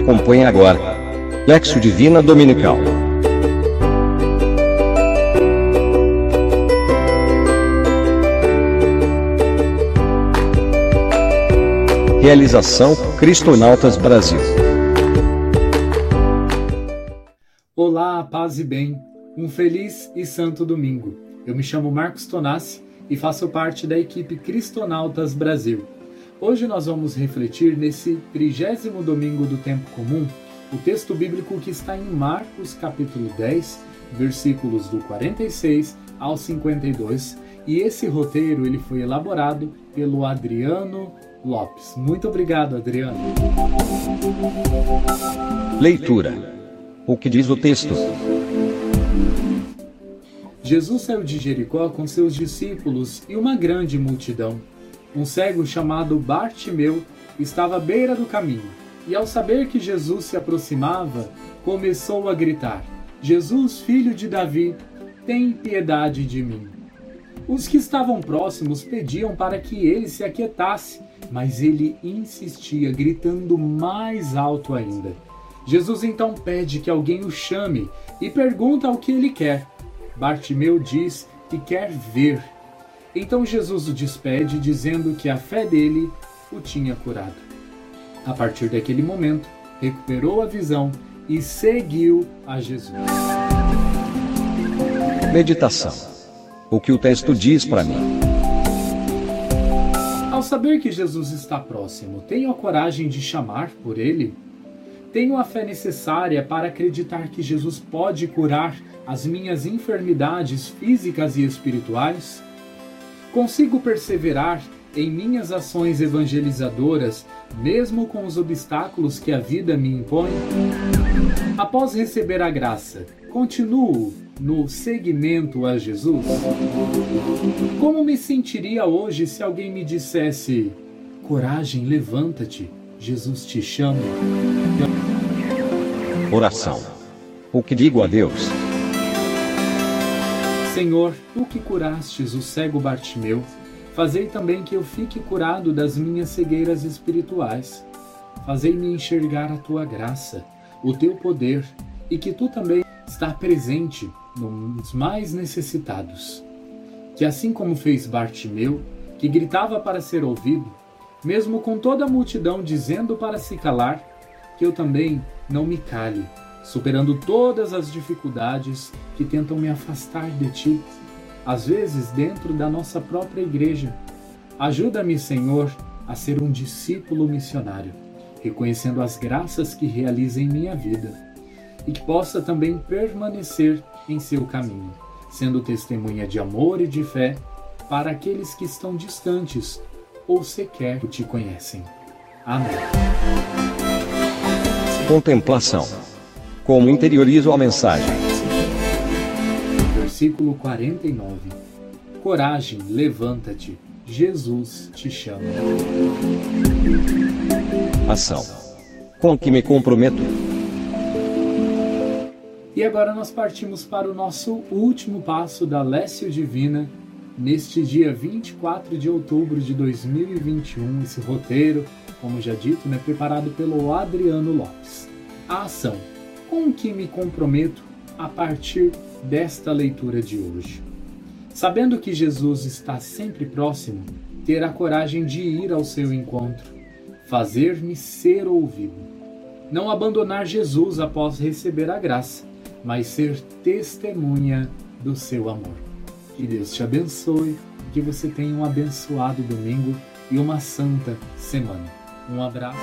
Acompanhe agora. Lexo Divina Dominical. Realização Cristonautas Brasil. Olá, paz e bem. Um feliz e santo domingo. Eu me chamo Marcos Tonassi e faço parte da equipe Cristonautas Brasil. Hoje nós vamos refletir nesse trigésimo domingo do tempo comum o texto bíblico que está em Marcos capítulo 10, versículos do 46 ao 52. E esse roteiro ele foi elaborado pelo Adriano Lopes. Muito obrigado, Adriano. Leitura. O que diz o texto? Jesus saiu de Jericó com seus discípulos e uma grande multidão. Um cego chamado Bartimeu estava à beira do caminho, e ao saber que Jesus se aproximava, começou a gritar: Jesus, filho de Davi, tem piedade de mim. Os que estavam próximos pediam para que ele se aquietasse, mas ele insistia, gritando mais alto ainda. Jesus então pede que alguém o chame e pergunta o que ele quer. Bartimeu diz que quer ver. Então Jesus o despede, dizendo que a fé dele o tinha curado. A partir daquele momento, recuperou a visão e seguiu a Jesus. Meditação. O que o texto diz para mim? Ao saber que Jesus está próximo, tenho a coragem de chamar por ele? Tenho a fé necessária para acreditar que Jesus pode curar as minhas enfermidades físicas e espirituais? Consigo perseverar em minhas ações evangelizadoras, mesmo com os obstáculos que a vida me impõe? Após receber a graça, continuo no seguimento a Jesus? Como me sentiria hoje se alguém me dissesse: Coragem, levanta-te, Jesus te chama? Oração. O que digo a Deus? Senhor, tu que curastes o cego Bartimeu, fazei também que eu fique curado das minhas cegueiras espirituais. Fazei-me enxergar a tua graça, o teu poder, e que tu também está presente nos mais necessitados. Que assim como fez Bartimeu, que gritava para ser ouvido, mesmo com toda a multidão dizendo para se calar, que eu também não me cale, superando todas as dificuldades que tentam me afastar de ti, às vezes dentro da nossa própria igreja. Ajuda-me, Senhor, a ser um discípulo missionário, reconhecendo as graças que realiza em minha vida e que possa também permanecer em seu caminho, sendo testemunha de amor e de fé para aqueles que estão distantes ou sequer te conhecem. Amém. Contemplação. Como interiorizo a mensagem? Versículo 49. Coragem, levanta-te. Jesus te chama. Ação. Com que me comprometo? E agora nós partimos para o nosso último passo da Lécio Divina, neste dia 24 de outubro de 2021. Esse roteiro, como já dito, é né, preparado pelo Adriano Lopes. A ação. Com que me comprometo a partir desta leitura de hoje? Sabendo que Jesus está sempre próximo, ter a coragem de ir ao seu encontro, fazer-me ser ouvido. Não abandonar Jesus após receber a graça mas ser testemunha do seu amor. Que Deus te abençoe, que você tenha um abençoado domingo e uma santa semana. Um abraço.